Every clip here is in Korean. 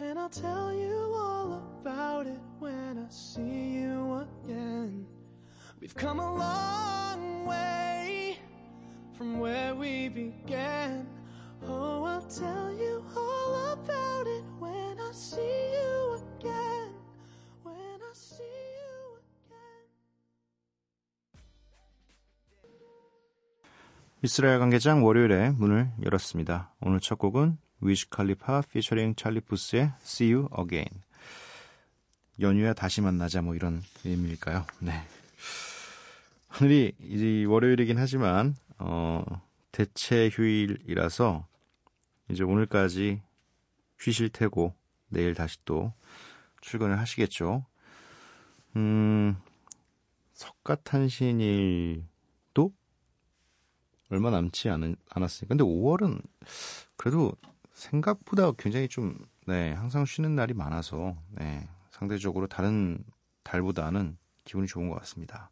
And I'll tell you all about it when I see you again. We've come a long way from where we began. Oh, I'll tell you all about it when I see you again. When I see you again. 미스라엘 관계장 월요일에 문을 열었습니다. 오늘 첫 곡은 위즈 칼리파 피처링 찰리 푸스의 See You Again. 연휴야 다시 만나자 뭐 이런 의미일까요? 네. 오늘이 이제 월요일이긴 하지만 어 대체 휴일이라서 이제 오늘까지 쉬실 테고 내일 다시 또 출근을 하시겠죠. 음 석가탄신일도 얼마 남지 않, 않았으니까 근데 5월은 그래도 생각보다 굉장히 좀, 네, 항상 쉬는 날이 많아서, 네, 상대적으로 다른 달보다는 기분이 좋은 것 같습니다.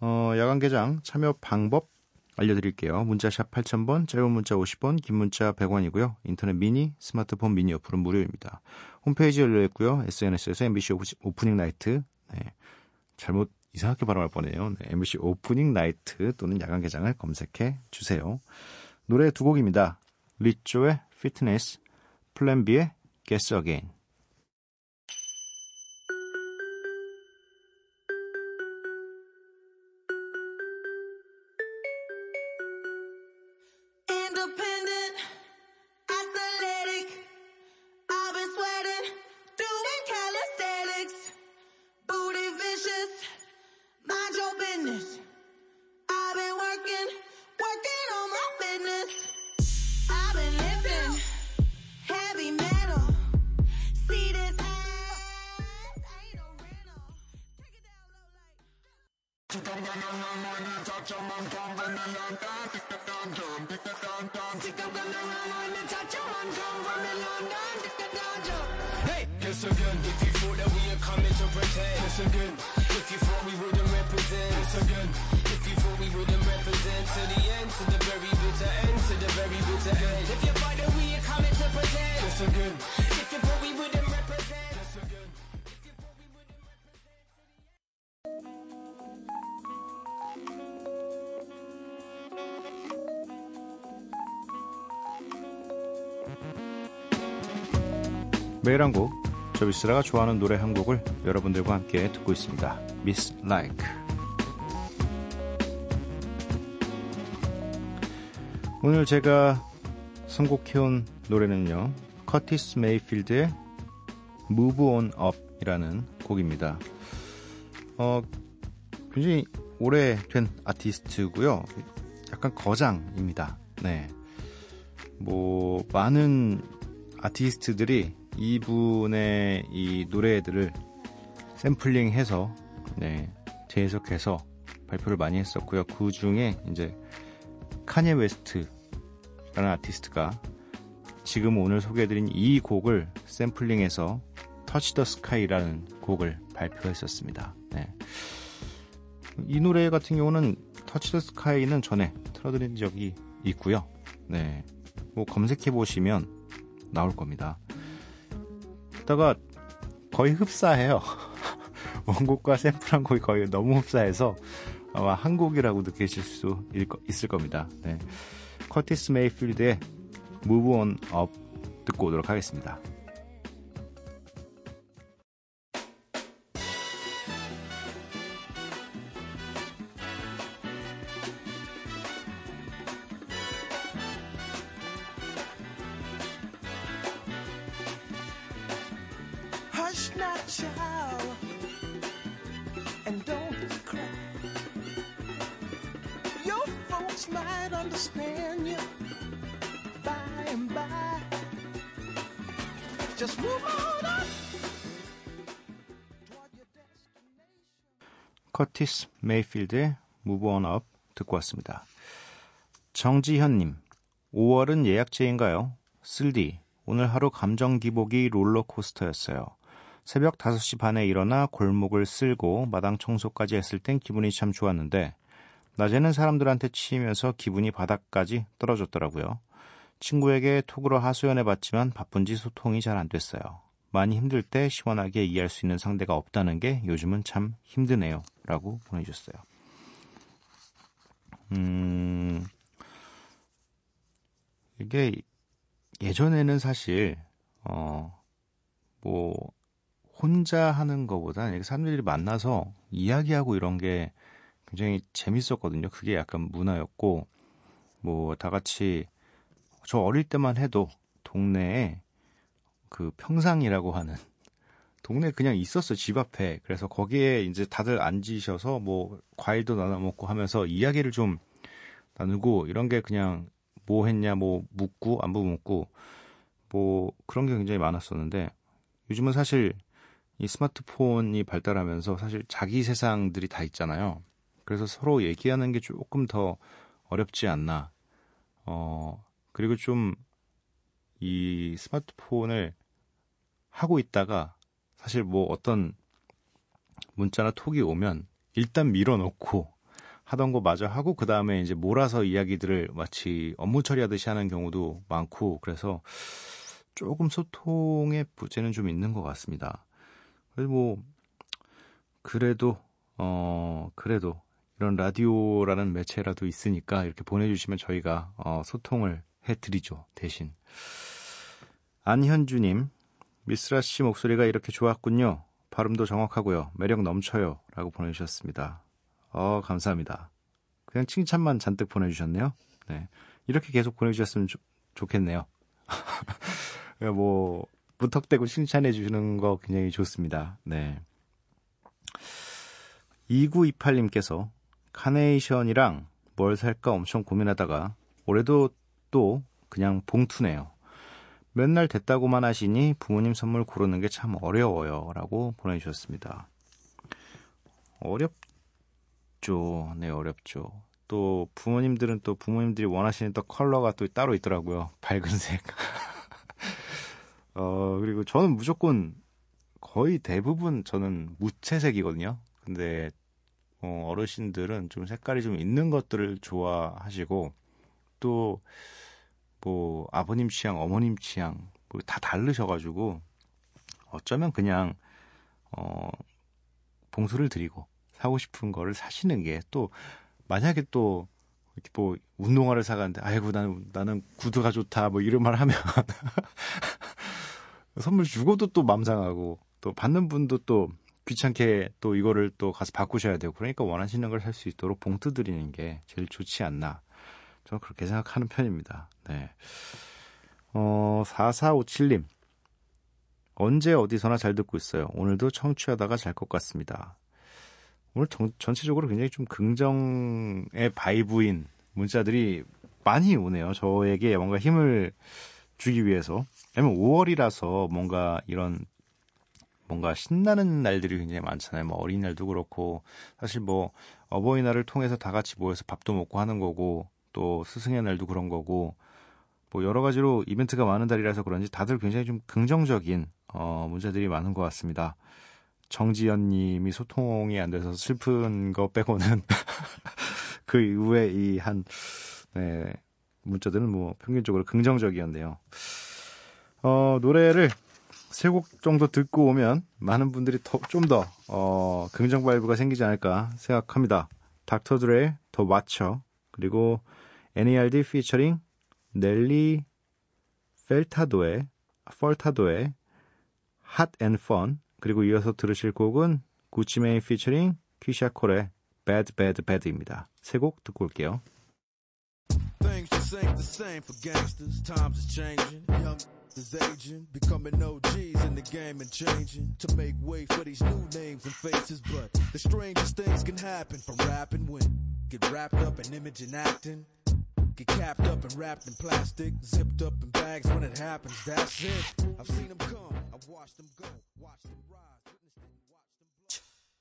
어, 야간 개장 참여 방법 알려드릴게요. 문자샵 8000번, 짧은 문자 50원, 긴 문자 100원이고요. 인터넷 미니, 스마트폰 미니 어플은 무료입니다. 홈페이지 열려있고요. SNS에서 MBC 오프닝 나이트, 네, 잘못 이상하게 발음할 뻔해요. 네, MBC Opening Night 또는 야간 개장을 검색해 주세요. 노래 두 곡입니다. 리조의 피트니스, 플랜 B의 Guess Again. 매일 한 곡, 저 미스라가 좋아하는 노래 한 곡을 여러분들과 함께 듣고 있습니다. Miss Like. 오늘 제가 선곡해온 노래는요, 커티스 메이필드의 Move On Up이라는 곡입니다. 어, 굉장히 오래된 아티스트고요. 약간 거장입니다. 네. 뭐, 많은 아티스트들이 이분의 이 노래들을 샘플링해서 네, 재해석해서 발표를 많이 했었고요. 그 중에 이제 Kanye West 라는 아티스트가 지금 오늘 소개해드린 이 곡을 샘플링해서 Touch the Sky라는 곡을 발표했었습니다. 네. 이 노래 같은 경우는 터치 더 스카이는 전에 틀어드린 적이 있고요. 네. 뭐 검색해 보시면 나올 겁니다. 게다가 거의 흡사해요. 원곡과 샘플한 곡이 거의 너무 흡사해서 아마 한곡이라고 느끼실 수 있을 겁니다. 네. 커티스 메이필드의 Move On Up 듣고 오도록 하겠습니다. 메이필드의 On Up 듣고 왔습니다. 정지현님, 5월은 예약제인가요? 쓸디, 오늘 하루 감정 기복이 롤러코스터였어요. 새벽 5시 반에 일어나 골목을 쓸고 마당 청소까지 했을 땐 기분이 참 좋았는데 낮에는 사람들한테 치이면서 기분이 바닥까지 떨어졌더라고요. 친구에게 톡으로 하소연해봤지만 바쁜지 소통이 잘 안 됐어요. 많이 힘들 때 시원하게 이해할 수 있는 상대가 없다는 게 요즘은 참 힘드네요. 라고 보내주셨어요. 음, 이게 예전에는 사실, 어, 뭐, 혼자 하는 것보다 사람들이 만나서 이야기하고 이런 게 굉장히 재밌었거든요. 그게 약간 문화였고, 뭐, 다 같이, 저 어릴 때만 해도 동네에 그 평상이라고 하는 동네 그냥 있었어 집 앞에 그래서 거기에 이제 다들 앉으셔서 뭐 과일도 나눠 먹고 하면서 이야기를 좀 나누고 이런 게 그냥 뭐 했냐 뭐 묻고 안부 묻고 뭐 그런 게 굉장히 많았었는데 요즘은 사실 이 스마트폰이 발달하면서 사실 자기 세상들이 다 있잖아요. 그래서 서로 얘기하는 게 조금 더 어렵지 않나. 어, 그리고 좀 이 스마트폰을 하고 있다가 사실 뭐 어떤 문자나 톡이 오면 일단 밀어놓고 하던 거 마저 하고 그 다음에 이제 몰아서 이야기들을 마치 업무 처리하듯이 하는 경우도 많고 그래서 조금 소통의 부재는 좀 있는 것 같습니다. 그래서 뭐 그래도 어 그래도 이런 라디오라는 매체라도 있으니까 이렇게 보내주시면 저희가 어, 소통을 해드리죠 대신 안현주님 미스라 씨 목소리가 이렇게 좋았군요. 발음도 정확하고요. 매력 넘쳐요. 라고 보내주셨습니다. 어, 감사합니다. 그냥 칭찬만 잔뜩 보내주셨네요. 네. 이렇게 계속 보내주셨으면 조, 좋겠네요. 뭐, 무턱대고 칭찬해 주시는 거 굉장히 좋습니다. 네. 2928님께서 카네이션이랑 뭘 살까 엄청 고민하다가 올해도 또 그냥 봉투네요. 맨날 됐다고만 하시니 부모님 선물 고르는 게 참 어려워요. 라고 보내주셨습니다. 어렵죠. 네, 어렵죠. 또 부모님들은 또 부모님들이 원하시는 또 컬러가 또 따로 있더라고요. 밝은색. 어, 그리고 저는 무조건 거의 대부분 저는 무채색이거든요. 근데 어, 어르신들은 좀 색깔이 좀 있는 것들을 좋아하시고 또 뭐 아버님 취향, 어머님 취향 뭐 다 다르셔가지고 어쩌면 그냥 어 봉수를 드리고 사고 싶은 거를 사시는 게 또 만약에 또 이렇게 뭐 운동화를 사가는데 아이고 나는 나는 구두가 좋다 뭐 이런 말 하면 선물 주고도 또 맘상하고 또 받는 분도 또 귀찮게 또 이거를 또 가서 바꾸셔야 되고 그러니까 원하시는 걸 살 수 있도록 봉투 드리는 게 제일 좋지 않나 저는 그렇게 생각하는 편입니다. 네. 어, 4457님. 언제 어디서나 잘 듣고 있어요. 오늘도 청취하다가 잘 것 같습니다. 오늘 정, 전체적으로 굉장히 좀 긍정의 바이브인 문자들이 많이 오네요. 저에게 뭔가 힘을 주기 위해서. 왜냐면 5월이라서 뭔가 이런 뭔가 신나는 날들이 굉장히 많잖아요. 뭐 어린이날도 그렇고 사실 뭐 어버이날을 통해서 다 같이 모여서 밥도 먹고 하는 거고 또 스승의 날도 그런 거고 뭐 여러 가지로 이벤트가 많은 달이라서 그런지 다들 굉장히 좀 긍정적인 어, 문제들이 많은 것 같습니다. 정지연 님이 소통이 안 돼서 슬픈 거 빼고는 그 이후에 이 한 네, 문자들은 뭐 평균적으로 긍정적이었네요. 어, 노래를 세 곡 정도 듣고 오면 많은 분들이 좀더 어, 긍정 vibe가 생기지 않을까 생각합니다. Dr. Dre의 The Watcher 그리고 NERD 피처링 넬리 펠타도의 펄타도의 Hot and Fun 그리고 이어서 들으실 곡은 구치메인 피처링 퀴샤콜의 Bad Bad Bad입니다. 세 곡 듣고 올게요. Things just ain't the same for gangsters. Times is changing. Young is aging, becoming OGs in the game and changing to make way for these new names and faces. But the strangest things can happen from rapping when get wrapped up in image and acting. Get capped up and wrapped in plastic, zipped up in bags when it happens. That's it. I've seen them come, I've watched them go, watched them rise.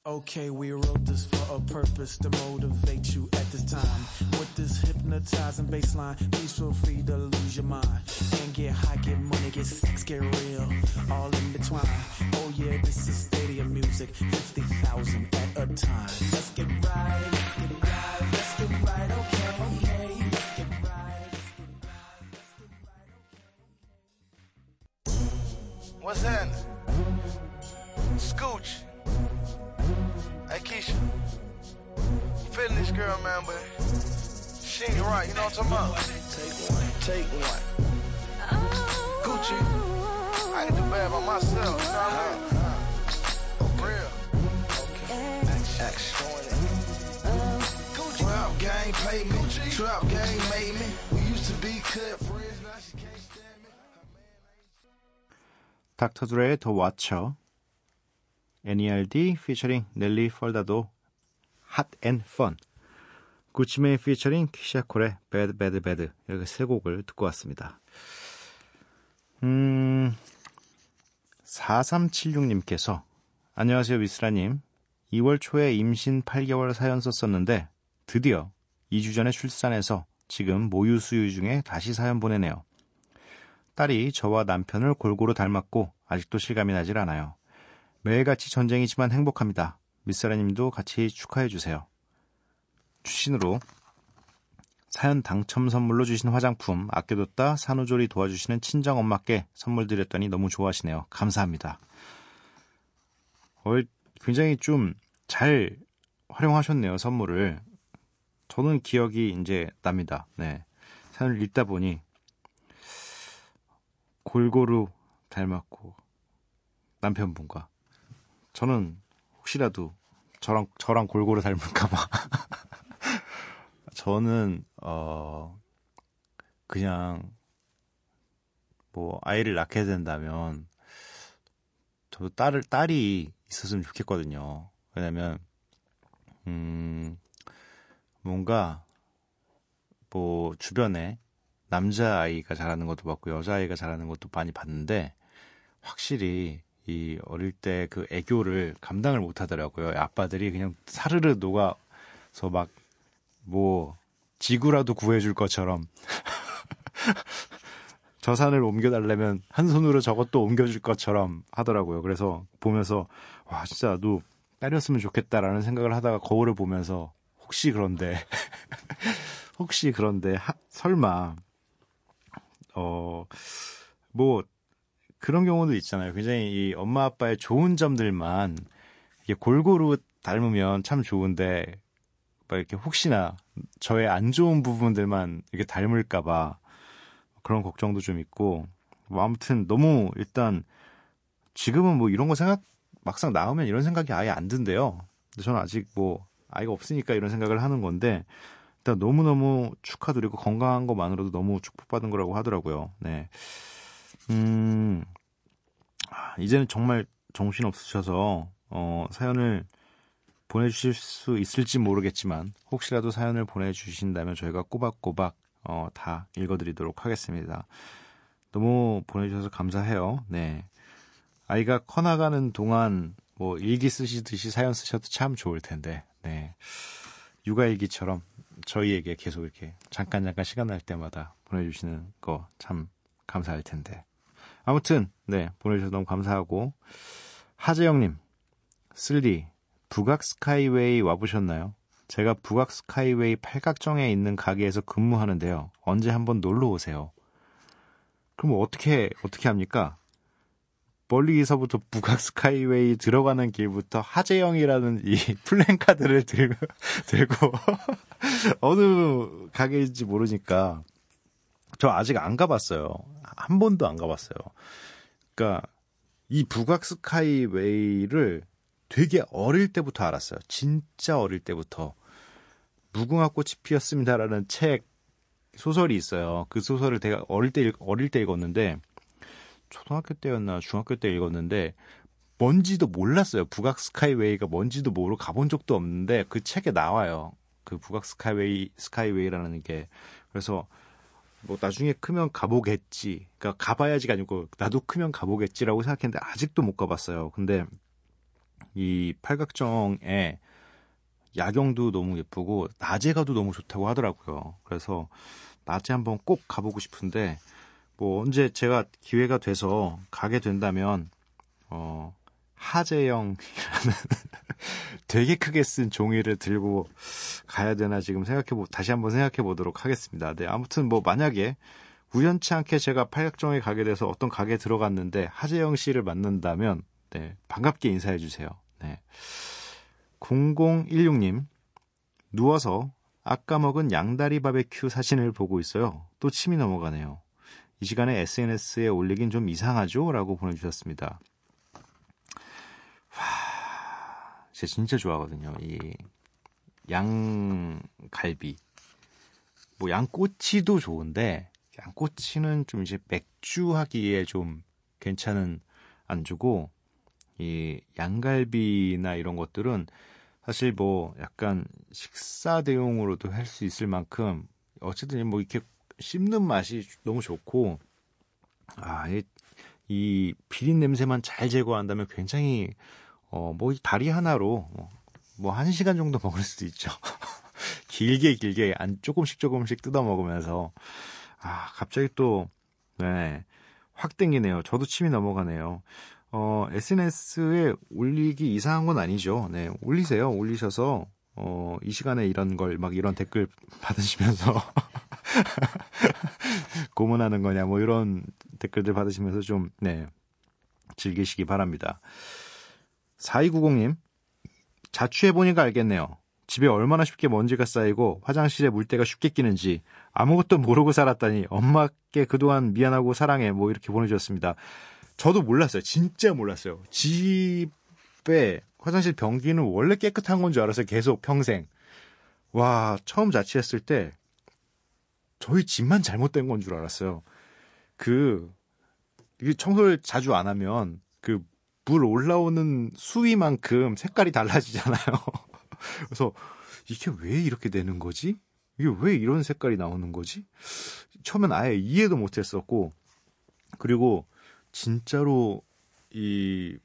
Okay, we wrote this for a purpose to motivate you at this time. With this hypnotizing baseline, please feel free to lose your mind. And get high, get money, get sex, get real, all in between. Oh yeah, this is stadium music, 50,000 at a time. Let's get right, Gang pay me. Trap gang made me. We used to be cut friends, now she can't stand me. Dr. Dre의 The Watcher NERD featuring Nelly Furtado Hot-n-Fun Gucci Mane featuring Keyshia Cole의 Bad Bad Bad 이렇게 세 곡을 듣고 왔습니다. 음 4376님께서 안녕하세요 미쓰라님 2월 초에 임신 8개월 사연 썼었는데 드디어 2주 전에 출산해서 지금 모유 수유 중에 다시 사연 보내네요. 딸이 저와 남편을 골고루 닮았고 아직도 실감이 나질 않아요. 매일같이 전쟁이지만 행복합니다. 미스라님도 같이 축하해 주세요. 추신으로 사연 당첨 선물로 주신 화장품 아껴뒀다 산후조리 도와주시는 친정 엄마께 선물 드렸더니 너무 좋아하시네요. 감사합니다. 어, 굉장히 좀 잘 활용하셨네요 선물을. 저는 기억이 이제 납니다. 네 사연을 읽다 보니 골고루 닮았고 남편분과 저는 혹시라도 저랑 저랑 골고루 닮을까봐 저는 어 그냥 뭐 아이를 낳게 된다면 저도 딸을 딸이 있었으면 좋겠거든요. 왜냐면 음 뭔가 뭐 주변에 남자 아이가 잘하는 것도 봤고 여자 아이가 잘하는 것도 많이 봤는데 확실히 이 어릴 때 그 애교를 감당을 못 하더라고요. 아빠들이 그냥 사르르 녹아서 막 뭐 지구라도 구해줄 것처럼 저 산을 옮겨달라면 한 손으로 저것도 옮겨줄 것처럼 하더라고요. 그래서 보면서 와 진짜 나도 딸이었으면 좋겠다라는 생각을 하다가 거울을 보면서 혹시 그런데 혹시 그런데 하, 설마 어 뭐 그런 경우도 있잖아요. 굉장히 이 엄마 아빠의 좋은 점들만 이게 골고루 닮으면 참 좋은데 막 이렇게 혹시나 저의 안 좋은 부분들만 이렇게 닮을까봐 그런 걱정도 좀 있고 뭐 아무튼 너무 일단 지금은 뭐 이런 거 생각 막상 나오면 이런 생각이 아예 안 든대요. 근데 저는 아직 뭐 아이가 없으니까 이런 생각을 하는 건데 일단 너무너무 축하드리고 건강한 것만으로도 너무 축복받은 거라고 하더라고요. 네. 음, 아, 이제는 정말 정신 없으셔서, 어, 사연을 보내주실 수 있을지 모르겠지만, 혹시라도 사연을 보내주신다면 저희가 꼬박꼬박, 어, 다 읽어드리도록 하겠습니다. 너무 보내주셔서 감사해요. 네. 아이가 커나가는 동안, 뭐, 일기 쓰시듯이 사연 쓰셔도 참 좋을 텐데, 네. 육아일기처럼 저희에게 계속 이렇게 잠깐 잠깐 시간 날 때마다 보내주시는 거 참 감사할 텐데. 아무튼 네 보내주셔서 너무 감사하고 하재영님 쓸리 북악 스카이웨이 와보셨나요? 제가 북악 스카이웨이 팔각정에 있는 가게에서 근무하는데요. 언제 한번 놀러 오세요. 그럼 어떻게 어떻게 합니까? 멀리서부터 북악 스카이웨이 들어가는 길부터 하재영이라는 이 플랜카드를 들고 들고 어느 가게인지 모르니까 저 아직 안 가봤어요. 한 번도 안 가봤어요. 그러니까 이 북악 스카이웨이를 되게 어릴 때부터 알았어요. 진짜 어릴 때부터 무궁화 꽃이 피었습니다라는 책 소설이 있어요. 그 소설을 제가 어릴 때 읽, 어릴 때 읽었는데 초등학교 때였나 중학교 때 읽었는데 뭔지도 몰랐어요. 북악 스카이웨이가 뭔지도 모르고 가본 적도 없는데 그 책에 나와요. 그 북악 스카이웨이 스카이웨이라는 게 그래서 뭐 나중에 크면 가보겠지. 그러니까 가봐야지가 아니고 나도 크면 가보겠지라고 생각했는데 아직도 못 가봤어요. 근데 이 팔각정에 야경도 너무 예쁘고 낮에 가도 너무 좋다고 하더라고요. 그래서 낮에 한번 꼭 가보고 싶은데 뭐 언제 제가 기회가 돼서 가게 된다면 어 하재영이라는 되게 크게 쓴 종이를 들고 가야 되나 지금 생각해 보 다시 한번 생각해 보도록 하겠습니다. 네 아무튼 뭐 만약에 우연치 않게 제가 팔각정에 가게 돼서 어떤 가게에 들어갔는데 하재영 씨를 만난다면 네 반갑게 인사해 주세요. 네 0016님 누워서 아까 먹은 양다리 바베큐 사진을 보고 있어요. 또 침이 넘어가네요. 이 시간에 SNS에 올리긴 좀 이상하죠? 라고 보내주셨습니다. 와, 제가 진짜 좋아하거든요. 이 양갈비. 뭐 양꼬치도 좋은데 양꼬치는 좀 이제 맥주 하기에 좀 괜찮은 안주고 이 양갈비나 이런 것들은 사실 뭐 약간 식사 대용으로도 할 수 있을 만큼 어쨌든 뭐 이렇게 씹는 맛이 너무 좋고 아, 이, 이 비린 냄새만 잘 제거한다면 굉장히 어, 뭐 다리 하나로 뭐한 시간 정도 먹을 수도 있죠. 길게 길게 안 조금씩 조금씩 뜯어 먹으면서 아, 갑자기 또 네. 확 땡기네요. 저도 침이 넘어가네요. 어, SNS에 올리기 이상한 건 아니죠. 네, 올리세요. 올리셔서, 어, 이 시간에 이런 걸, 막 이런 댓글 받으시면서, 고문하는 거냐, 뭐 이런 댓글들 받으시면서 좀, 네, 즐기시기 바랍니다. 4290님, 자취해 보니까 알겠네요. 집에 얼마나 쉽게 먼지가 쌓이고 화장실에 물때가 쉽게 끼는지 아무것도 모르고 살았다니 엄마께 그동안 미안하고 사랑해 뭐 이렇게 보내주셨습니다. 저도 몰랐어요. 진짜 몰랐어요. 집에 화장실 변기는 원래 깨끗한 건 줄 알았어요. 계속 평생. 와, 처음 자취했을 때 저희 집만 잘못된 건 줄 알았어요. 그, 이게 청소를 자주 안 하면 그 물 올라오는 수위만큼 색깔이 달라지잖아요. 그래서 이게 왜 이렇게 되는 거지? 이게 왜 이런 색깔이 나오는 거지? 처음엔 아예 이해도 못 했었고, 그리고 진짜로 이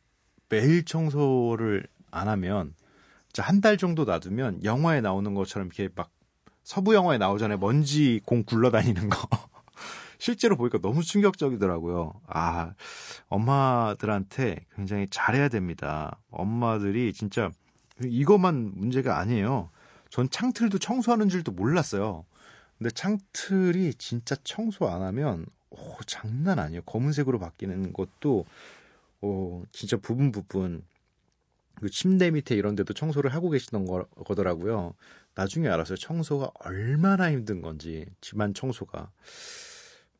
매일 청소를 안 하면 한 달 정도 놔두면 영화에 나오는 것처럼 이렇게 막 서부 영화에 나오잖아요. 먼지 공 굴러다니는 거. 실제로 보니까 너무 충격적이더라고요. 아, 엄마들한테 굉장히 잘해야 됩니다. 엄마들이 진짜 이것만 문제가 아니에요. 전 창틀도 청소하는 줄도 몰랐어요. 근데 창틀이 진짜 청소 안 하면 오, 장난 아니에요. 검은색으로 바뀌는 것도 오, 진짜 부분 부분 그 침대 밑에 이런 데도 청소를 하고 계시던 거, 거더라고요. 나중에 알았어요. 청소가 얼마나 힘든 건지 집안 청소가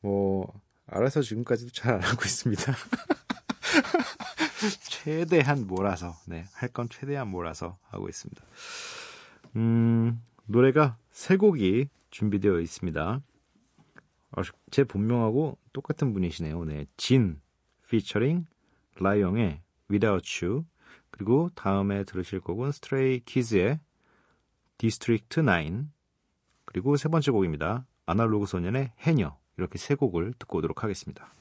뭐 알아서 지금까지도 잘 안 하고 있습니다. 최대한 몰아서 네, 할 건 최대한 몰아서 하고 있습니다. 음, 노래가 세 곡이 준비되어 있습니다. 어, 제 본명하고 똑같은 분이시네요. 네. 진 피처링 라이영의 Without You 그리고 다음에 들으실 곡은 스트레이 키즈의 District 9 그리고 세 번째 곡입니다. 아날로그 소년의 해녀 이렇게 세 곡을 듣고 오도록 하겠습니다.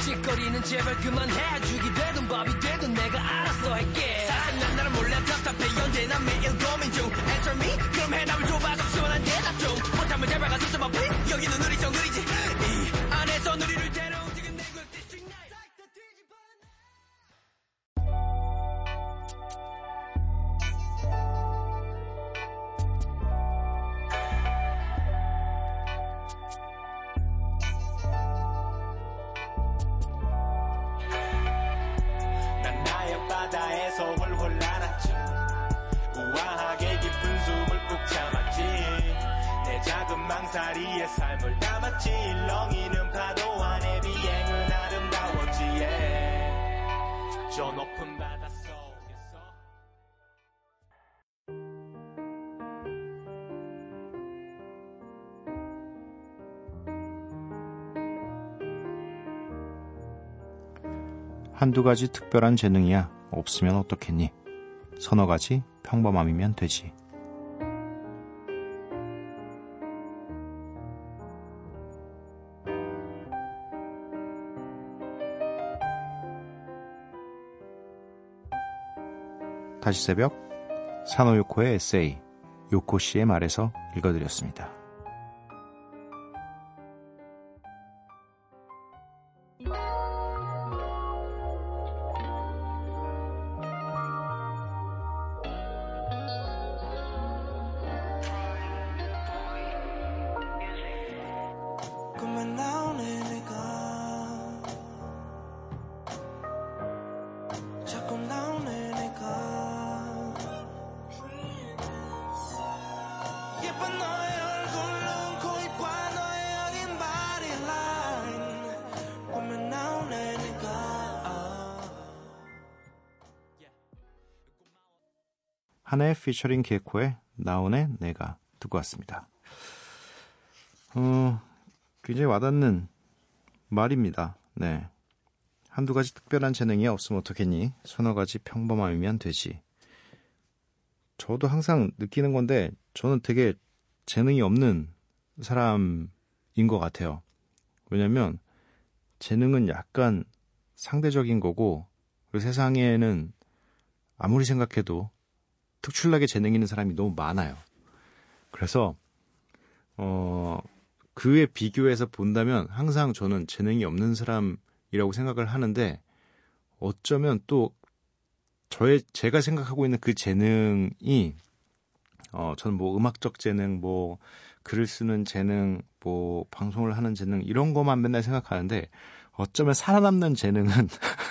짓거리는 제발 그만해. 죽이 되든 밥이 되든 내가 알아서 할게. 사실 난 나를 몰래 답답해. 언제나 매일 고민 중. Answer me. 그럼 해답을 줘봐. 좀 시원한 대답 좀 못하면 제발 가서 좀 please 여기는 우리 정글이지 높은 바다 속에서 한두 가지 특별한 재능이야 없으면 어떻겠니? 서너 가지 평범함이면 되지. 다시 새벽 산호 요코의 에세이 요코 씨의 말에서 읽어드렸습니다. 한해 피처링 개코의 나온의 내가 듣고 왔습니다. 어, 굉장히 와닿는 말입니다. 네. 한두 가지 특별한 재능이 없으면 어떻겠니? 서너 가지 평범함이면 되지. 저도 항상 느끼는 건데, 저는 되게 재능이 없는 사람인 것 같아요. 왜냐면, 재능은 약간 상대적인 거고, 그리고 세상에는 아무리 생각해도 특출나게 재능 있는 사람이 너무 많아요. 그래서 어 그에 비교해서 본다면 항상 저는 재능이 없는 사람이라고 생각을 하는데 어쩌면 또 저의 제가 생각하고 있는 그 재능이 어 저는 뭐 음악적 재능 뭐 글을 쓰는 재능 뭐 방송을 하는 재능 이런 것만 맨날 생각하는데 어쩌면 살아남는 재능은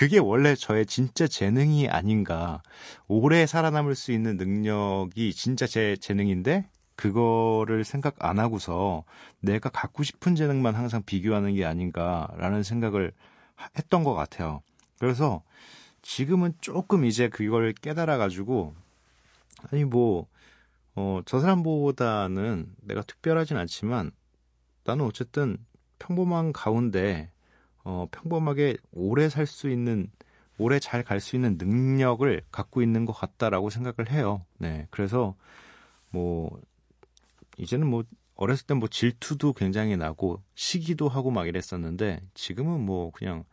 그게 원래 저의 진짜 재능이 아닌가. 오래 살아남을 수 있는 능력이 진짜 제 재능인데, 그거를 생각 안 하고서 내가 갖고 싶은 재능만 항상 비교하는 게 아닌가라는 생각을 하- 했던 것 같아요. 그래서 지금은 조금 이제 그걸 깨달아가지고, 아니, 뭐, 어, 저 사람보다는 내가 특별하진 않지만, 나는 어쨌든 평범한 가운데 어, 평범하게 오래 살 수 있는 오래 잘 갈 수 있는 능력을 갖고 있는 것 같다라고 생각을 해요. 네, 그래서 뭐 이제는 뭐 어렸을 땐 뭐 질투도 굉장히 나고 시기도 하고 막 이랬었는데 지금은 뭐 그냥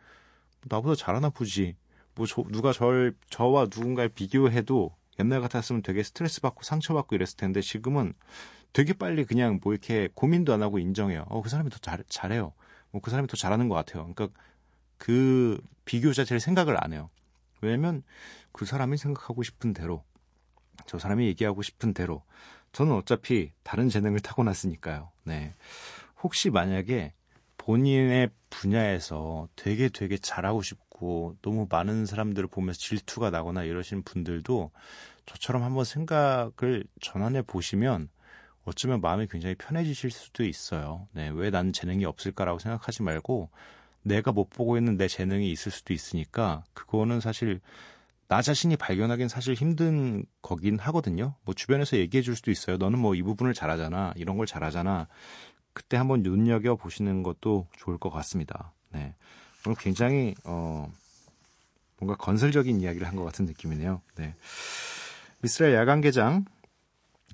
나보다 잘하나 보지. 뭐 저, 누가 절 저와 누군가를 비교해도 옛날 같았으면 되게 스트레스 받고 상처 받고 이랬을 텐데 지금은 되게 빨리 그냥 뭐 이렇게 고민도 안 하고 인정해요. 어, 그 사람이 더 잘, 잘해요. 뭐 그 사람이 더 잘하는 것 같아요. 그러니까 그 비교 자체를 생각을 안 해요. 왜냐면 그 사람이 생각하고 싶은 대로, 저 사람이 얘기하고 싶은 대로, 저는 어차피 다른 재능을 타고났으니까요. 네. 혹시 만약에 본인의 분야에서 되게 되게 잘하고 싶고 너무 많은 사람들을 보면서 질투가 나거나 이러신 분들도 저처럼 한번 생각을 전환해 보시면 어쩌면 마음이 굉장히 편해지실 수도 있어요. 네, 왜난 재능이 없을까라고 생각하지 말고 내가 못 보고 있는 내 재능이 있을 수도 있으니까 그거는 사실 나 자신이 발견하기는 사실 힘든 거긴 하거든요. 뭐 주변에서 얘기해 줄 수도 있어요. 너는 뭐 이 부분을 잘하잖아. 이런 걸 잘하잖아. 그때 한번 눈여겨 보시는 것도 좋을 것 같습니다. 네. 오늘 굉장히 어 뭔가 건설적인 이야기를 한 것 같은 느낌이네요. 네. 미스라엘 야간 개장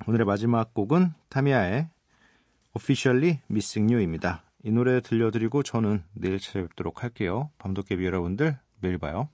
오늘의 마지막 곡은 타미야의 Officially Missing You입니다. 이 노래 들려드리고 저는 내일 찾아뵙도록 할게요. 밤도깨비 여러분들 매일 봐요.